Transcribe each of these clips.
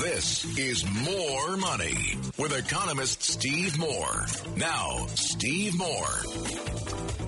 This is More Money with economist Steve Moore. Now, Steve Moore.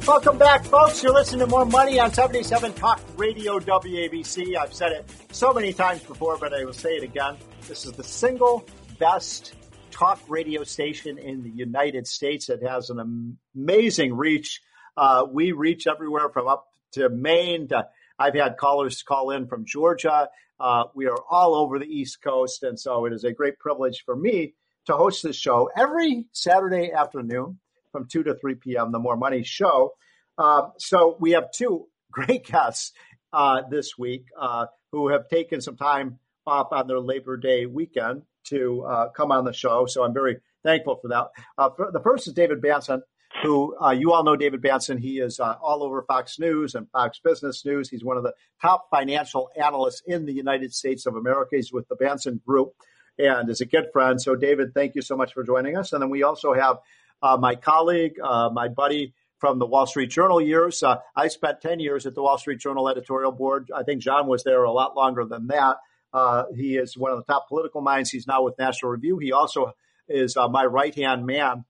Welcome back, folks. You're listening to More Money on 77 Talk Radio WABC. I've said it so many times before, but I will say it again. This is the single best talk radio station in the United States. It has an amazing reach. Uh, we reach everywhere from up to Maine to I've had callers call in from Georgia. Uh, we are all over the East Coast. And so it is a great privilege for me to host this show every Saturday afternoon from 2 to 3 p.m., the More Money Show. Uh, so we have two great guests uh, this week uh, who have taken some time off on their Labor Day weekend to uh, come on the show. So I'm very thankful for that. Uh, the first is David Bahnsen who uh, you all know David Bahnsen. He is uh, all over Fox News and Fox Business News. He's one of the top financial analysts in the United States of America. He's with the Bahnsen Group and is a good friend. So, David, thank you so much for joining us. And then we also have uh, my colleague, uh, my buddy from the Wall Street Journal years. Uh, I spent 10 years at the Wall Street Journal editorial board. I think John was there a lot longer than that. Uh, he is one of the top political minds. He's now with National Review. He also is my right hand man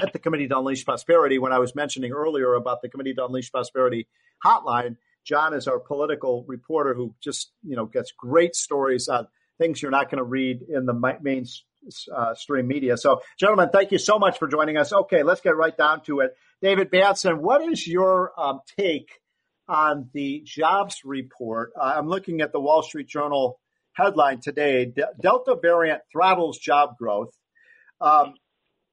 at the Committee to Unleash Prosperity when I was mentioning earlier about the Committee to Unleash Prosperity hotline. John is our political reporter who just you know gets great stories on things you're not going to read in the mainstream uh, media. So, gentlemen, thank you so much for joining us. Okay, let's get right down to it. David Bahnsen, what is your um, take on the jobs report? Uh, I'm looking at the Wall Street Journal headline today: De- Delta variant throttles job growth. Um,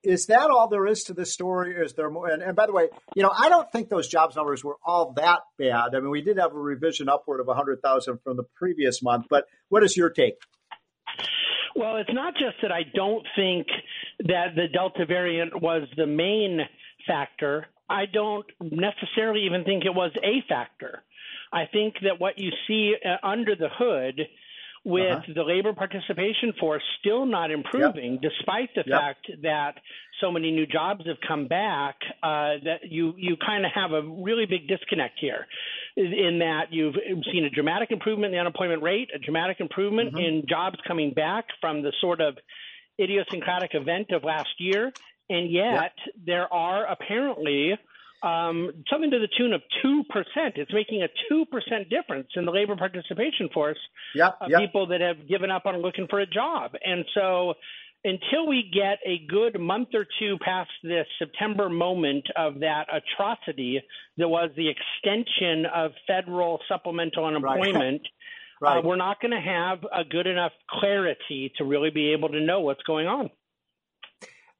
is that all there is to this story? Is there more? And, and, by the way, you know, I don't think those jobs numbers were all that bad. I mean, we did have a revision upward of 100,000 from the previous month, but what is your take? Well, it's not just that I don't think that the Delta variant was the main factor. I don't necessarily even think it was a factor. I think that what you see uh, under the hood with uh-huh. the labor participation force still not improving, yep. despite the yep. fact that so many new jobs have come back, uh, that you you kind of have a really big disconnect here, in that you've seen a dramatic improvement in the unemployment rate, a dramatic improvement mm-hmm. in jobs coming back from the sort of idiosyncratic event of last year, and yet yep. there are apparently um, something to the tune of 2%. It's making a 2% difference in the labor participation force yep, of yep. people that have given up on looking for a job. And so until we get a good month or two past this September moment of that atrocity that was the extension of federal supplemental unemployment, right. right. Uh, we're not going to have a good enough clarity to really be able to know what's going on.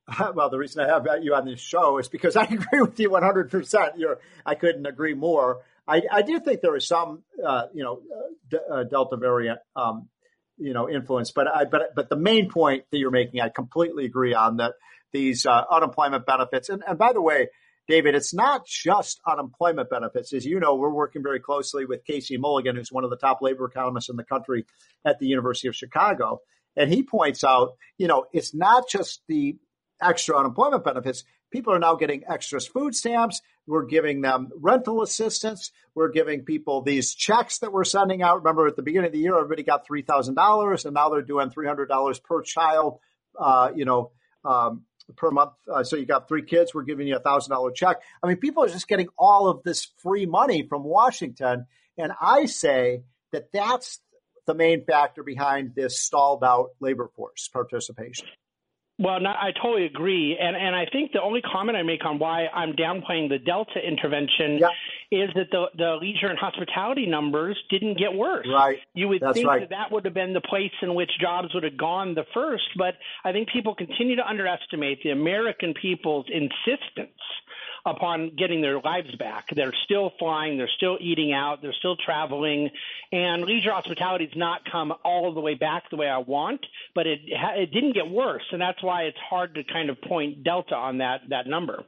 well, the reason I have you on this show is because I agree with you 100%. You're, I couldn't agree more. I, I do think there is some, uh, you know, d- uh, Delta variant, um, you know, influence. But I, but but the main point that you're making, I completely agree on that. These uh, unemployment benefits, and, and by the way, David, it's not just unemployment benefits. As you know, we're working very closely with Casey Mulligan, who's one of the top labor economists in the country at the University of Chicago. And he points out, you know, it's not just the extra unemployment benefits. People are now getting extra food stamps. We're giving them rental assistance. We're giving people these checks that we're sending out. Remember, at the beginning of the year, everybody got three thousand dollars, and now they're doing three hundred dollars per child. Uh, you know, um, per month. Uh, so you got three kids. We're giving you a thousand dollar check. I mean, people are just getting all of this free money from Washington, and I say that that's the main factor behind this stalled out labor force participation. Well, no, I totally agree, and and I think the only comment I make on why I'm downplaying the Delta intervention yeah. is that the the leisure and hospitality numbers didn't get worse. Right. You would That's think right. that that would have been the place in which jobs would have gone the first, but I think people continue to underestimate the American people's insistence upon getting their lives back. They're still flying, they're still eating out, they're still traveling, and leisure hospitality has not come all the way back the way I want, but it it didn't get worse, and that's why it's hard to kind of point delta on that that number.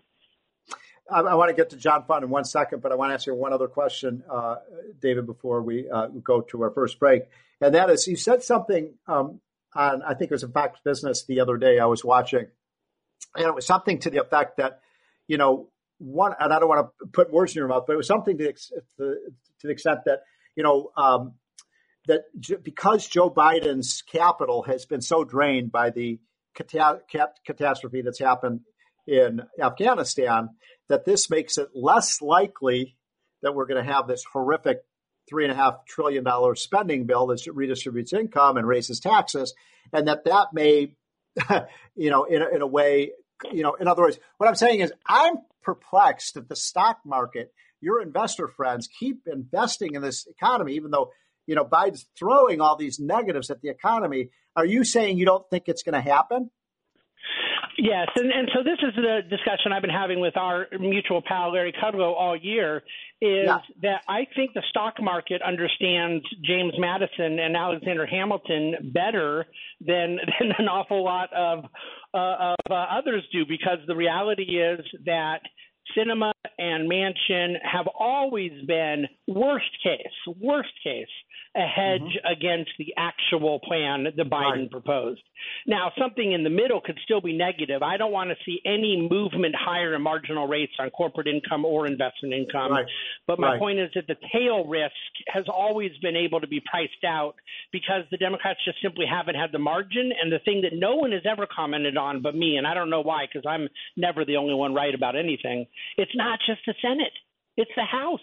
I, I want to get to John Fund in one second, but I want to ask you one other question, uh, David, before we uh, go to our first break, and that is you said something um, on I think it was in Fox Business the other day. I was watching, and it was something to the effect that you know one, and I don't want to put words in your mouth, but it was something to, to, to the extent that you know um, that because Joe Biden's capital has been so drained by the catastrophe that's happened in Afghanistan, that this makes it less likely that we're going to have this horrific three and a half trillion dollar spending bill that redistributes income and raises taxes, and that that may, you know, in a, in a way, you know, in other words, what I'm saying is I'm perplexed that the stock market, your investor friends, keep investing in this economy, even though you know Biden's throwing all these negatives at the economy. Are you saying you don't think it's going to happen? Yes, and, and so this is the discussion I've been having with our mutual pal Larry Kudlow all year. Is yeah. that I think the stock market understands James Madison and Alexander Hamilton better than than an awful lot of uh, of uh, others do, because the reality is that Sinema and Manchin have always been worst case, worst case a hedge mm-hmm. against the actual plan that Biden right. proposed. Now, something in the middle could still be negative. I don't want to see any movement higher in marginal rates on corporate income or investment income. Right. But my right. point is that the tail risk has always been able to be priced out because the Democrats just simply haven't had the margin. And the thing that no one has ever commented on but me, and I don't know why, because I'm never the only one right about anything, it's not just the Senate, it's the House.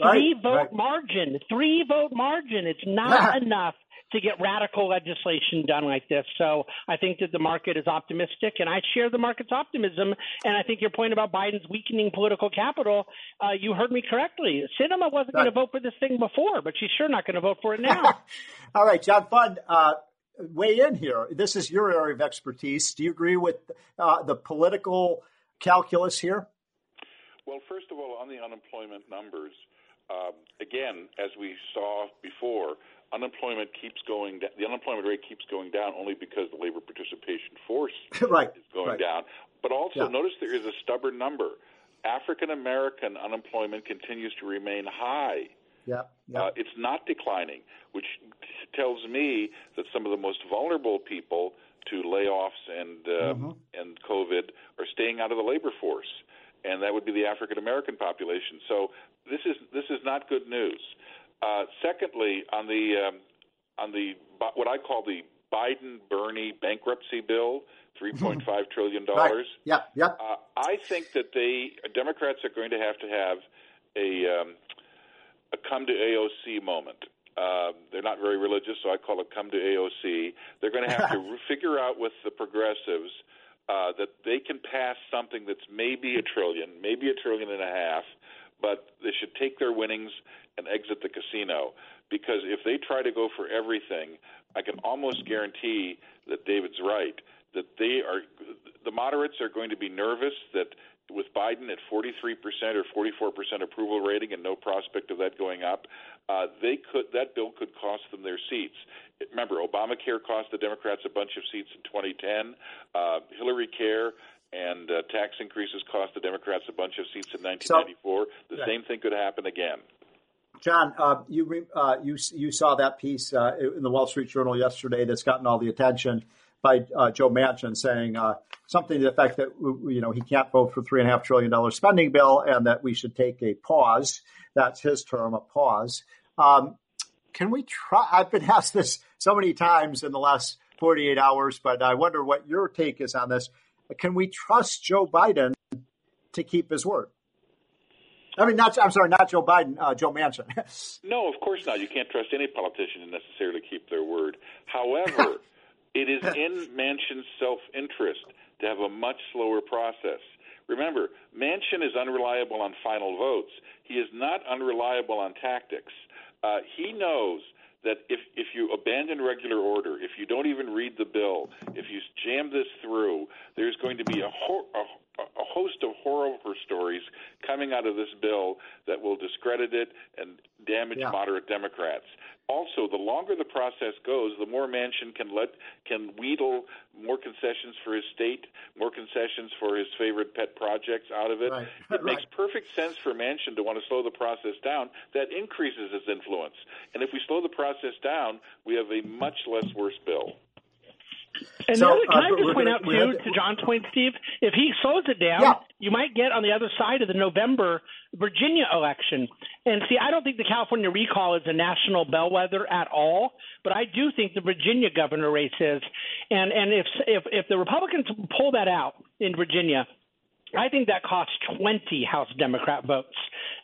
Three vote right. margin. Three vote margin. It's not enough to get radical legislation done like this. So I think that the market is optimistic, and I share the market's optimism. And I think your point about Biden's weakening political capital, uh, you heard me correctly. Sinema wasn't right. going to vote for this thing before, but she's sure not going to vote for it now. All right, John Fund. Uh, weigh in here. This is your area of expertise. Do you agree with uh, the political calculus here? Well, first of all, on the unemployment numbers, um, again, as we saw before, unemployment keeps going down. The unemployment rate keeps going down only because the labor participation force right. is going right. down. But also, yeah. notice there is a stubborn number. African American unemployment continues to remain high. Yeah, yeah. Uh, it's not declining, which tells me that some of the most vulnerable people to layoffs and uh, mm-hmm. and COVID are staying out of the labor force and that would be the African American population. So this is this is not good news. Uh, secondly, on the um, on the what I call the Biden Bernie bankruptcy bill, three point five trillion dollars. Right. Yeah, yeah. Uh, I think that they Democrats are going to have to have a um, a come to AOC moment. Uh, they're not very religious, so I call it come to AOC. They're going to have to figure out with the progressives uh, that they can pass something that's maybe a trillion, maybe a trillion and a half, but they should take their winnings and exit the casino. Because if they try to go for everything, I can almost guarantee that David's right that they are the moderates are going to be nervous that with Biden at 43% or 44% approval rating and no prospect of that going up, uh, they could that bill could cost them their seats. Remember, Obamacare cost the Democrats a bunch of seats in 2010. Uh, Hillary Care and uh, tax increases cost the Democrats a bunch of seats in 1994. So, the same thing could happen again. John, uh, you uh, you you saw that piece uh, in the Wall Street Journal yesterday that's gotten all the attention by uh, Joe Manchin saying uh, something to the effect that you know he can't vote for three and a half trillion dollar spending bill and that we should take a pause. That's his term, a pause. Um, can we try? I've been asked this so many times in the last 48 hours, but I wonder what your take is on this. Can we trust Joe Biden to keep his word? I mean, not I'm sorry, not Joe Biden, uh, Joe Manchin. no, of course not. You can't trust any politician to necessarily keep their word. However, it is in Manchin's self-interest to have a much slower process. Remember, Manchin is unreliable on final votes. He is not unreliable on tactics. Uh, he knows that if if you abandon regular order, if you don't even read the bill, if you jam this through, there's going to be a, ho- a, a host of horror stories coming out of this bill that will discredit it and damage Yeah. moderate Democrats. Also, the longer the process goes, the more Manchin can let can wheedle more concessions for his state, more concessions for his favorite pet projects out of it. Right. It makes perfect sense for Manchin to want to slow the process down. That increases his influence. And if we slow the process down, we have a much less worse bill. And So, the other, can uh, I just point gonna- out too, had- to John's point, Steve, if he slows it down, Yeah. you might get on the other side of the November Virginia election. And see, I don't think the California recall is a national bellwether at all, but I do think the Virginia governor race is. And and if if if the Republicans pull that out in Virginia, I think that costs 20 House Democrat votes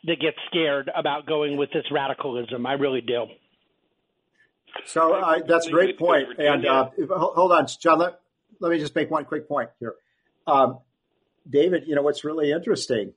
that get scared about going with this radicalism. I really do. So uh, that's a great point. And uh, if, hold on, John. Let, let me just make one quick point here. Um, David, you know what's really interesting?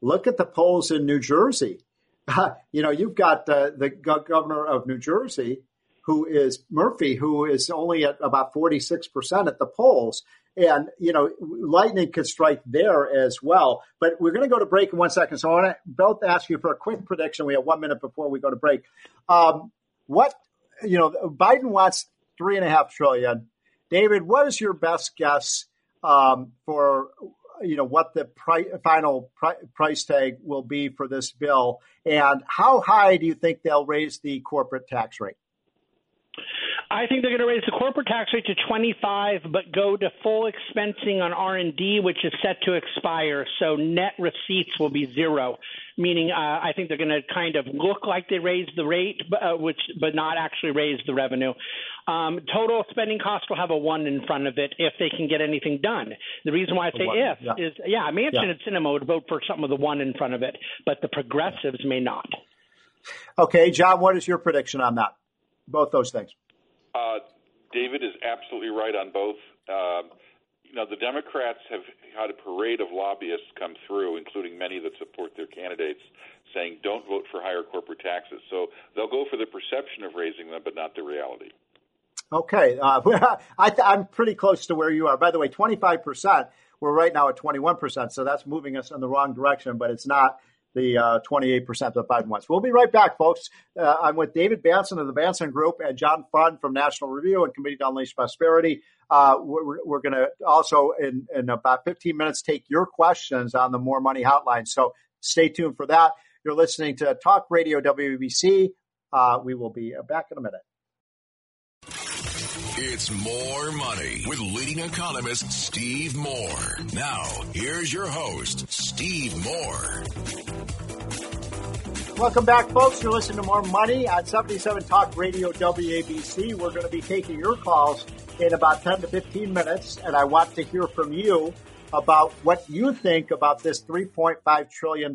Look at the polls in New Jersey. you know, you've got uh, the governor of New Jersey, who is Murphy, who is only at about 46% at the polls. And, you know, lightning could strike there as well. But we're going to go to break in one second. So I want to both ask you for a quick prediction. We have one minute before we go to break. Um, what, you know, Biden wants three and a half trillion. David, what is your best guess um, for you know what the pri- final pri- price tag will be for this bill, and how high do you think they'll raise the corporate tax rate? I think they're going to raise the corporate tax rate to 25, but go to full expensing on R&D, which is set to expire. So net receipts will be zero, meaning uh, I think they're going to kind of look like they raised the rate, but, uh, which but not actually raise the revenue. Um, total spending cost will have a one in front of it if they can get anything done. The reason why I say one, if yeah. is yeah, Manchin Yeah. and Sinema would vote for something with a one in front of it, but the progressives may not. Okay, John, what is your prediction on that? Both those things. Uh, David is absolutely right on both. Um, you know, the Democrats have had a parade of lobbyists come through, including many that support their candidates, saying don't vote for higher corporate taxes. So they'll go for the perception of raising them, but not the reality. Okay, uh, I I'm pretty close to where you are. By the way, 25 percent. We're right now at 21 percent, so that's moving us in the wrong direction. But it's not the uh, 28 percent that Biden wants. We'll be right back, folks. Uh, I'm with David Bahnsen of the Bahnsen Group and John Fund from National Review and Committee to Unleash Prosperity. Uh, we're we're going to also in in about 15 minutes take your questions on the More Money Hotline. So stay tuned for that. You're listening to Talk Radio WBC. Uh, we will be back in a minute. It's more money with leading economist Steve Moore. Now, here's your host, Steve Moore. Welcome back, folks. You're listening to More Money on 77 Talk Radio WABC. We're going to be taking your calls in about 10 to 15 minutes, and I want to hear from you about what you think about this $3.5 trillion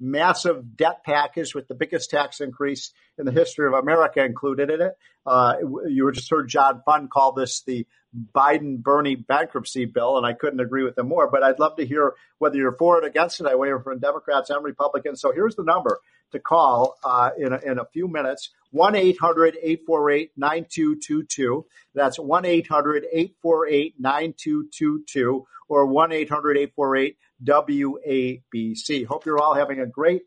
massive debt package with the biggest tax increase in the history of America included in it. Uh, you were just heard John Fund call this the Biden Bernie bankruptcy bill, and I couldn't agree with him more. But I'd love to hear whether you're for it against it. I hear from Democrats and Republicans. So here's the number to call uh, in, a, in a few minutes 1 800 848 9222. That's 1 800 848 9222 or 1 800 848 WABC. Hope you're all having a great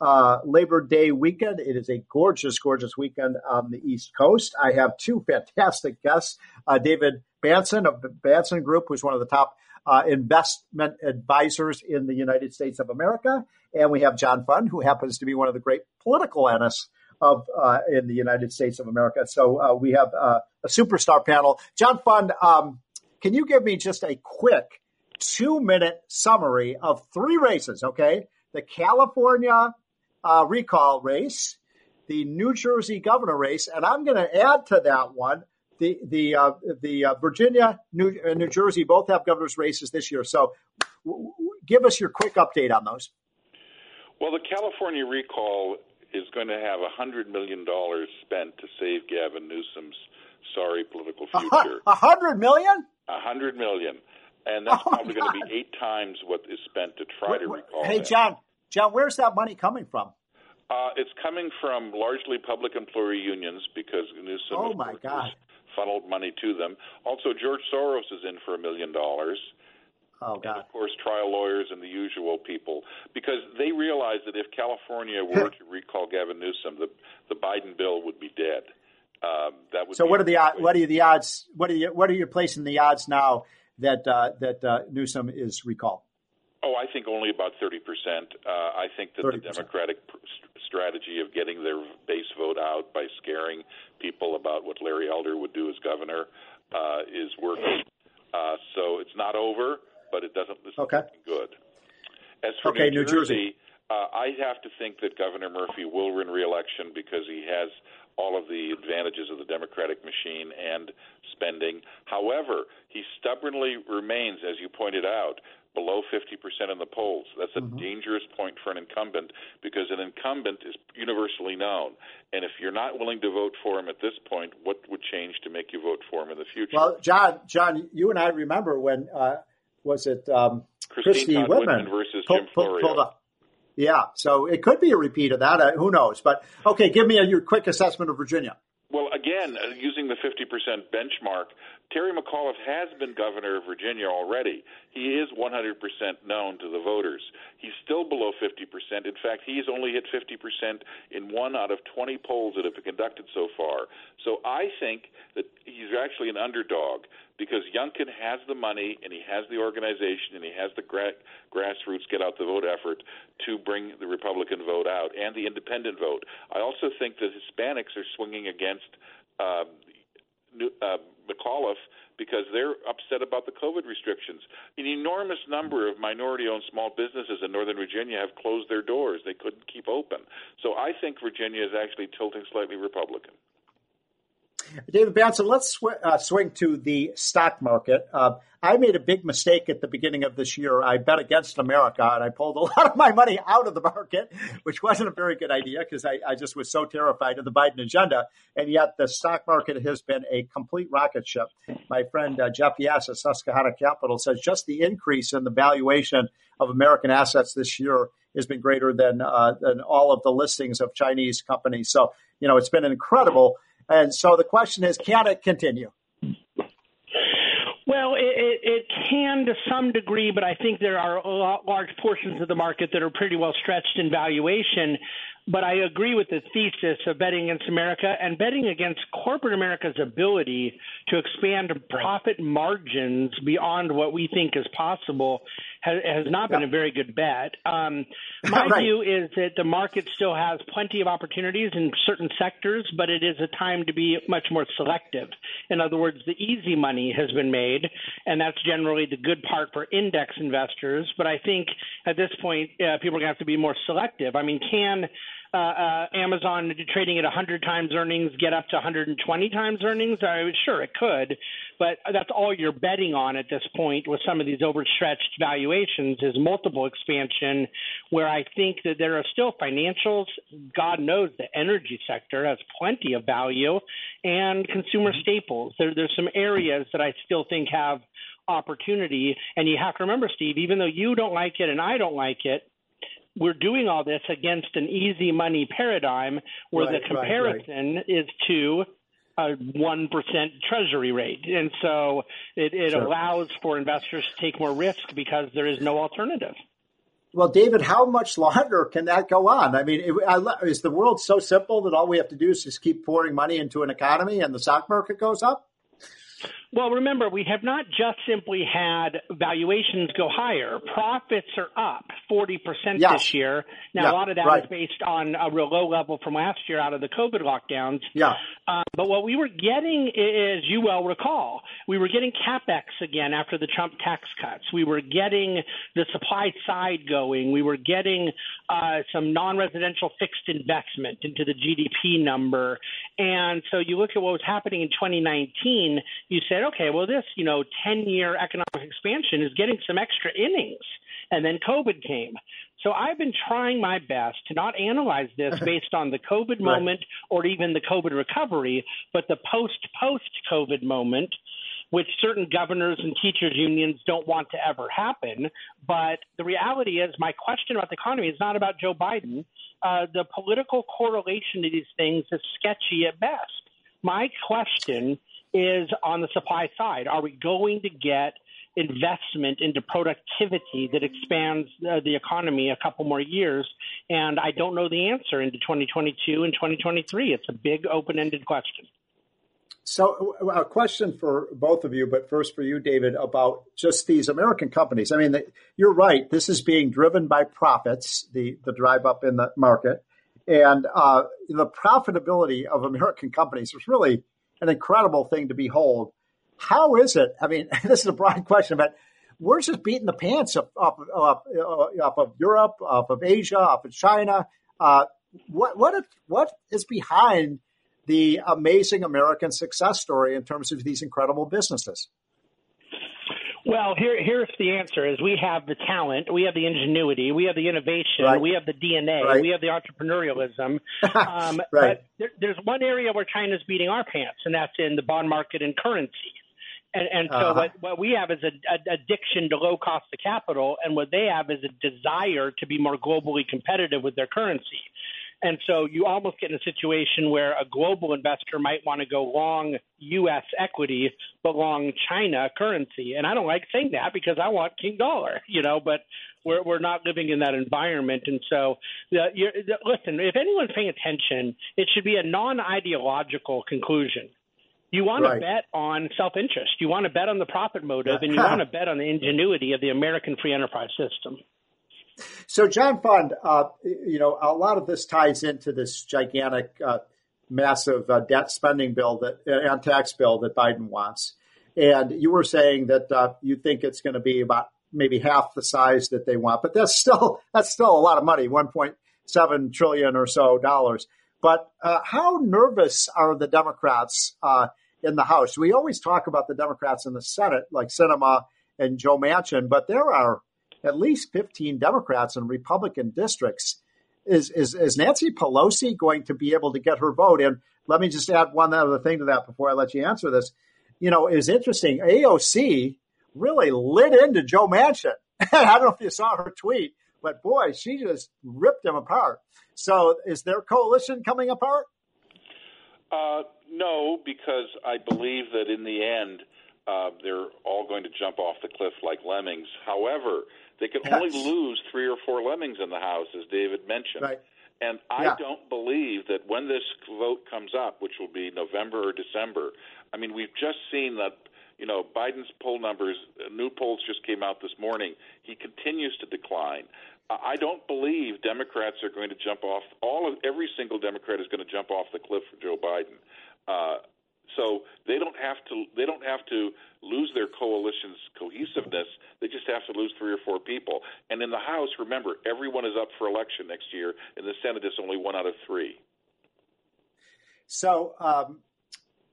uh, Labor Day weekend. It is a gorgeous, gorgeous weekend on the East Coast. I have two fantastic guests. Uh, David Bahnsen of the Bahnsen Group, who's one of the top uh, investment advisors in the United States of America. And we have John Fund, who happens to be one of the great political analysts of uh, in the United States of America. So uh, we have uh, a superstar panel. John Fund, um, can you give me just a quick two minute summary of three races? Okay, the California uh, recall race, the New Jersey governor race, and I'm going to add to that one the the uh, the uh, Virginia, New uh, New Jersey both have governor's races this year. So, w- w- give us your quick update on those. Well, the California recall is going to have $100 million spent to save Gavin Newsom's sorry political future. a hundred million? A hundred million, and that's Oh, probably going to be eight times what is spent to try to Wh- wh- recall. Hey. John, John, where's that money coming from? Uh, it's coming from largely public employee unions because Newsom Oh, my God. Funneled money to them. Also, George Soros is in for a million dollars. Oh God! And of course, trial lawyers and the usual people, because they realize that if California were to recall Gavin Newsom, the the Biden bill would be dead. Um, that would so. What are the what are the odds? What are you what are you placing the odds now that uh, that uh, Newsom is recalled? Oh, I think only about thirty percent. Uh, I think that 30%. the Democratic strategy of getting their base vote out by scaring people about what Larry Elder would do as governor uh, is working. Uh, so it's not over but it doesn't. It's okay. good. As for okay, New, New Jersey, Jersey uh, I have to think that Governor Murphy will win re-election because he has all of the advantages of the Democratic machine and spending. However, he stubbornly remains, as you pointed out, below 50% in the polls. That's a mm-hmm. dangerous point for an incumbent because an incumbent is universally known. And if you're not willing to vote for him at this point, what would change to make you vote for him in the future? Well, John, John, you and I remember when uh, was it um, Christine Christy Whitman, versus Jim Florio. yeah, so it could be a repeat of that. Uh, who knows? But okay, give me a, your quick assessment of Virginia. Again, uh, using the 50% benchmark, Terry McAuliffe has been governor of Virginia already. He is 100% known to the voters. He's still below 50%. In fact, he's only hit 50% in one out of 20 polls that have been conducted so far. So I think that he's actually an underdog because Youngkin has the money and he has the organization and he has the gra- grassroots get out the vote effort to bring the Republican vote out and the independent vote. I also think that Hispanics are swinging against uh, uh, McAuliffe because they're upset about the COVID restrictions. An enormous number of minority owned small businesses in Northern Virginia have closed their doors. They couldn't keep open. So I think Virginia is actually tilting slightly Republican. David Bahnsen, let's sw- uh, swing to the stock market. Uh, I made a big mistake at the beginning of this year. I bet against America and I pulled a lot of my money out of the market, which wasn't a very good idea because I, I, just was so terrified of the Biden agenda. And yet the stock market has been a complete rocket ship. My friend uh, Jeff Yass at Susquehanna Capital says just the increase in the valuation of American assets this year has been greater than, uh, than all of the listings of Chinese companies. So, you know, it's been incredible. And so the question is, can it continue? Well, it, it, it, can to some degree, but I think there are large portions of the market that are pretty well stretched in valuation. But I agree with the thesis of betting against America and betting against corporate America's ability to expand profit margins beyond what we think is possible has, has not been a very good bet. Um, my right. view is that the market still has plenty of opportunities in certain sectors, but it is a time to be much more selective. In other words, the easy money has been made, and that's generally the good part for index investors. But I think at this point, uh, people are going to have to be more selective. I mean, can uh, uh, Amazon trading at 100 times earnings get up to 120 times earnings? I sure, it could, but that's all you're betting on at this point with some of these overstretched valuations is multiple expansion, where I think that there are still financials. God knows the energy sector has plenty of value, and consumer mm-hmm. staples. There, there's some areas that I still think have opportunity. And you have to remember, Steve, even though you don't like it and I don't like it, we're doing all this against an easy money paradigm where right, the comparison right, right. is to a 1% treasury rate. And so it, it sure. allows for investors to take more risk because there is no alternative. Well, David, how much longer can that go on? I mean, is the world so simple that all we have to do is just keep pouring money into an economy and the stock market goes up? Well, remember, we have not just simply had valuations go higher. Profits are up 40% yes. this year. Now, yeah, a lot of that right. is based on a real low level from last year out of the COVID lockdowns. Yeah. Um, but what we were getting, as you well recall, we were getting capex again after the Trump tax cuts. We were getting the supply side going. We were getting uh, some non-residential fixed investment into the GDP number. And so you look at what was happening in 2019. You said, okay, well, this you know 10-year economic expansion is getting some extra innings. And then COVID came. So I've been trying my best to not analyze this based on the COVID moment or even the COVID recovery, but the post post COVID moment, which certain governors and teachers unions don't want to ever happen. But the reality is, my question about the economy is not about Joe Biden. Uh, the political correlation to these things is sketchy at best. My question is on the supply side. Are we going to get investment into productivity that expands uh, the economy a couple more years? And I don't know the answer into 2022 and 2023. It's a big open ended question. So, a question for both of you, but first for you, David, about just these American companies. I mean, you're right. This is being driven by profits, the, the drive up in the market. And uh, the profitability of American companies is really an incredible thing to behold. How is it? I mean, this is a broad question, but we're just beating the pants off, off, off, off of Europe, off of Asia, off of China. Uh, what what what is behind the amazing American success story in terms of these incredible businesses? Well, here, here's the answer: is we have the talent, we have the ingenuity, we have the innovation, right. we have the DNA, right. we have the entrepreneurialism. Um, right. But there, there's one area where China's beating our pants, and that's in the bond market and currency. And, and so uh-huh. what, what we have is an addiction to low cost of capital, and what they have is a desire to be more globally competitive with their currency. And so you almost get in a situation where a global investor might want to go long U.S. equity, but long China currency. And I don't like saying that because I want King Dollar, you know, but we're, we're not living in that environment. And so, uh, the, you're, listen, if anyone's paying attention, it should be a non ideological conclusion. You want right. to bet on self interest. You want to bet on the profit motive, and you want to bet on the ingenuity of the American free enterprise system. So, John Fund, uh, you know, a lot of this ties into this gigantic, uh, massive uh, debt spending bill that uh, and tax bill that Biden wants. And you were saying that uh, you think it's going to be about maybe half the size that they want, but that's still that's still a lot of money, 1.7 trillion or so dollars. But uh, how nervous are the Democrats in the House? We always talk about the Democrats in the Senate, like Sinema and Joe Manchin, but there are at least 15 Democrats in Republican districts. Is, is, is Nancy Pelosi going to be able to get her vote? And let me just add one other thing to that before I let you answer this. You know, it's interesting. AOC really lit into Joe Manchin. I don't know if you saw her tweet, but boy, she just ripped him apart. So is their coalition coming apart? Uh, no, because I believe that in the end, uh, they're all going to jump off the cliff like lemmings. However, they can only lose three or four lemmings in the House, as David mentioned. Right. And I yeah. don't believe that when this vote comes up, which will be November or December, I mean, we've just seen that, you know, Biden's poll numbers, new polls just came out this morning. He continues to decline. I don't believe Democrats are going to jump off. All of every single Democrat is going to jump off the cliff for Joe Biden. Uh, so they don't have to they don't have to lose their coalition's cohesiveness. They just have to lose three or four people. And in the House, remember, everyone is up for election next year. In the Senate, it's only one out of three. So um,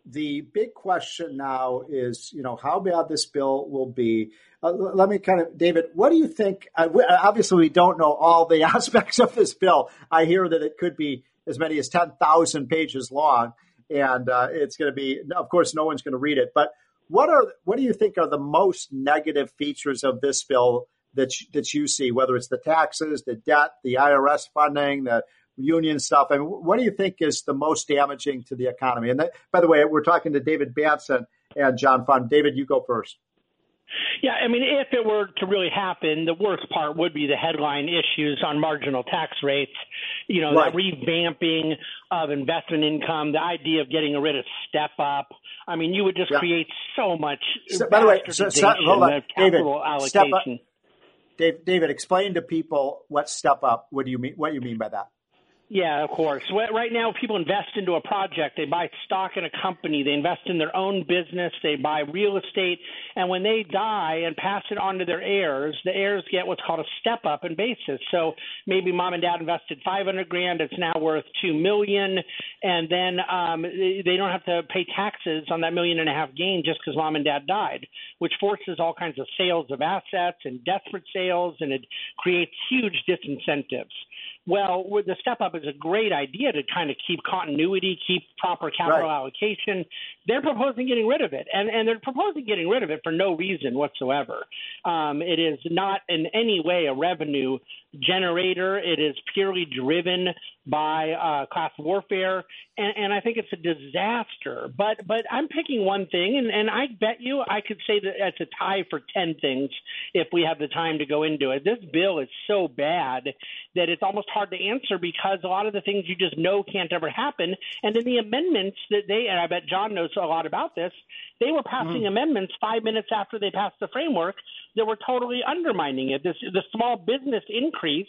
the big question now is, you know, how bad this bill will be. Uh, let me kind of, David, what do you think? Uh, we, obviously, we don't know all the aspects of this bill. I hear that it could be as many as 10,000 pages long and uh, it's going to be, of course, no one's going to read it. But what are what do you think are the most negative features of this bill that you, that you see? Whether it's the taxes, the debt, the IRS funding, the union stuff. I mean, what do you think is the most damaging to the economy? And that, by the way, we're talking to David Bahnsen and John Fund. David, you go first. Yeah, I mean, if it were to really happen, the worst part would be the headline issues on marginal tax rates. You know, right. the revamping of investment income, the idea of getting rid of step up. I mean, you would just yeah. create so much. So, by the way, so, so, hold on, David. Allocation. Step up. Dave, David, explain to people what step up. What do you mean? What do you mean by that? Yeah, of course. Right now, people invest into a project. They buy stock in a company. They invest in their own business. They buy real estate. And when they die and pass it on to their heirs, the heirs get what's called a step up in basis. So maybe mom and dad invested 500 grand. It's now worth 2 million. And then um, they don't have to pay taxes on that million and a half gain just because mom and dad died, which forces all kinds of sales of assets and desperate sales. And it creates huge disincentives. Well, the step up is a great idea to kind of keep continuity, keep proper capital right. allocation. They're proposing getting rid of it, and, and they're proposing getting rid of it for no reason whatsoever. Um, it is not in any way a revenue generator. It is purely driven by uh, class warfare, and, and I think it's a disaster. But but I'm picking one thing, and, and I bet you I could say that it's a tie for ten things if we have the time to go into it. This bill is so bad that it's almost hard to answer because a lot of the things you just know can't ever happen, and then the amendments that they and I bet John knows a lot about this. They were passing mm. amendments five minutes after they passed the framework that were totally undermining it. This the small business increase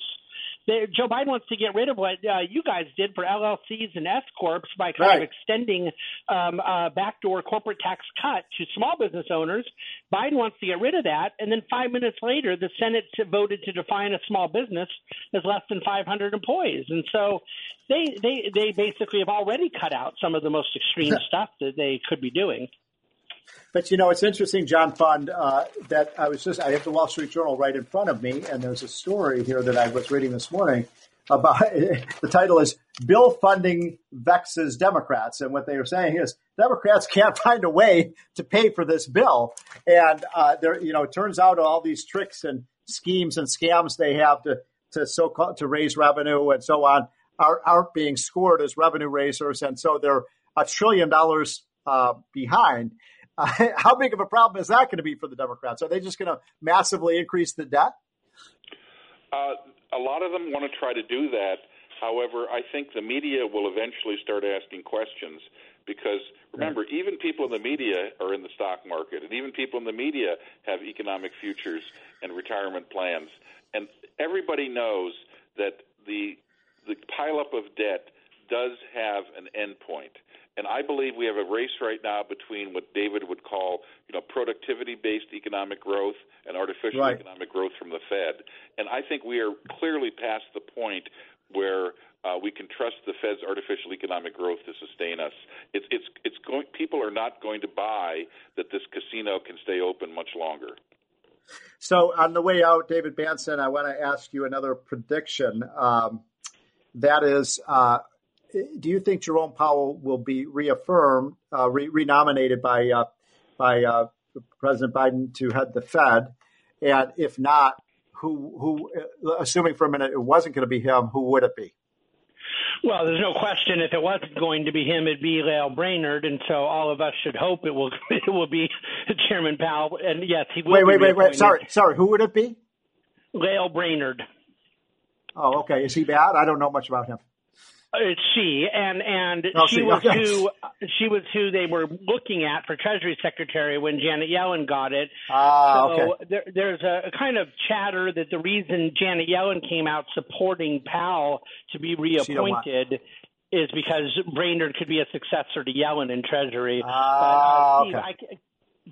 Joe Biden wants to get rid of what uh, you guys did for LLCs and S corps by kind right. of extending um, a backdoor corporate tax cut to small business owners. Biden wants to get rid of that, and then five minutes later, the Senate voted to define a small business as less than 500 employees, and so they they they basically have already cut out some of the most extreme stuff that they could be doing. But you know, it's interesting, John Fund, uh, that I was just, I have the Wall Street Journal right in front of me, and there's a story here that I was reading this morning about the title is Bill Funding Vexes Democrats. And what they are saying is Democrats can't find a way to pay for this bill. And uh, there, you know, it turns out all these tricks and schemes and scams they have to, to so to raise revenue and so on are, aren't being scored as revenue raisers. And so they're a trillion dollars uh, behind. Uh, how big of a problem is that going to be for the Democrats? Are they just going to massively increase the debt? Uh, a lot of them want to try to do that. However, I think the media will eventually start asking questions because remember, right. even people in the media are in the stock market, and even people in the media have economic futures and retirement plans. And everybody knows that the the pileup of debt does have an endpoint. And I believe we have a race right now between what David would call, you know, productivity-based economic growth and artificial right. economic growth from the Fed. And I think we are clearly past the point where uh, we can trust the Fed's artificial economic growth to sustain us. It's it's it's going. People are not going to buy that this casino can stay open much longer. So on the way out, David Bahnsen, I want to ask you another prediction. Um, that is, uh, do you think Jerome Powell will be reaffirmed, uh, re- renominated by uh, by uh, President Biden to head the Fed? And if not, who who? Uh, assuming for a minute it wasn't going to be him, who would it be? Well, there's no question if it wasn't going to be him, it'd be Lael Brainard, and so all of us should hope it will it will be Chairman Powell. And yes, he will. Wait, wait, wait, wait. Sorry, sorry. Who would it be? Lael Brainard. Oh, okay. Is he bad? I don't know much about him. It's she, and and oh, she, was okay. who she was who they were looking at for Treasury Secretary when Janet Yellen got it. Ah, so okay. there, there's a, a kind of chatter that the reason Janet Yellen came out supporting Powell to be reappointed is because Brainard could be a successor to Yellen in Treasury. Ah, but, uh, Steve, okay. I,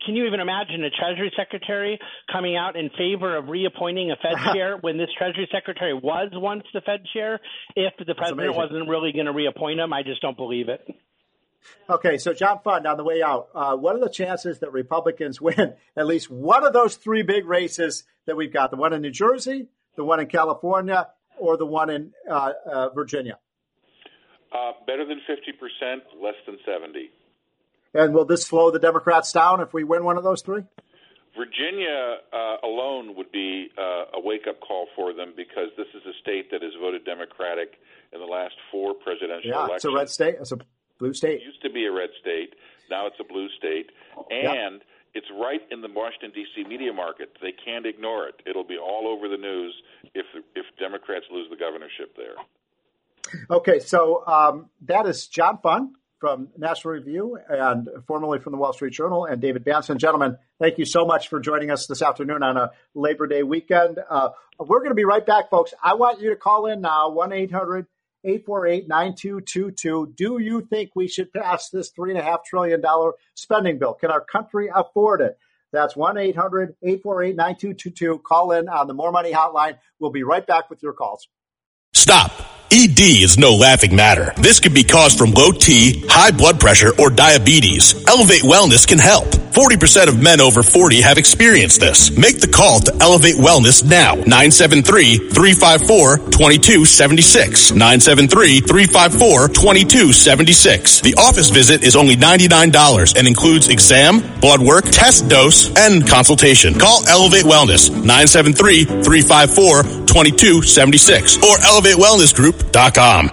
can you even imagine a Treasury Secretary coming out in favor of reappointing a Fed chair when this Treasury Secretary was once the Fed chair? If the president wasn't really going to reappoint him, I just don't believe it. Okay, so John Fund, on the way out, uh, what are the chances that Republicans win at least one of those three big races that we've got? The one in New Jersey, the one in California, or the one in uh, uh, Virginia? Uh, better than 50%, less than 70 and will this slow the Democrats down if we win one of those three? Virginia uh, alone would be uh, a wake up call for them because this is a state that has voted Democratic in the last four presidential yeah, elections. it's a red state. It's a blue state. It used to be a red state. Now it's a blue state. And it's right in the Washington, D.C. media market. They can't ignore it. It'll be all over the news if, if Democrats lose the governorship there. Okay, so um, that is John Fund, from National Review and formerly from the Wall Street Journal, and David Bahnsen. Gentlemen, thank you so much for joining us this afternoon on a Labor Day weekend. Uh, we're going to be right back, folks. I want you to call in now, 1 800 848 9222. Do you think we should pass this $3.5 trillion spending bill? Can our country afford it? That's 1 800 848 9222. Call in on the More Money Hotline. We'll be right back with your calls. Stop. ED is no laughing matter. This could be caused from low T, high blood pressure, or diabetes. Elevate Wellness can help. 40% of men over 40 have experienced this. Make the call to Elevate Wellness now. 973-354-2276. 973-354-2276. The office visit is only $99 and includes exam, blood work, test dose, and consultation. Call Elevate Wellness 973-354-2276 or elevatewellnessgroup.com.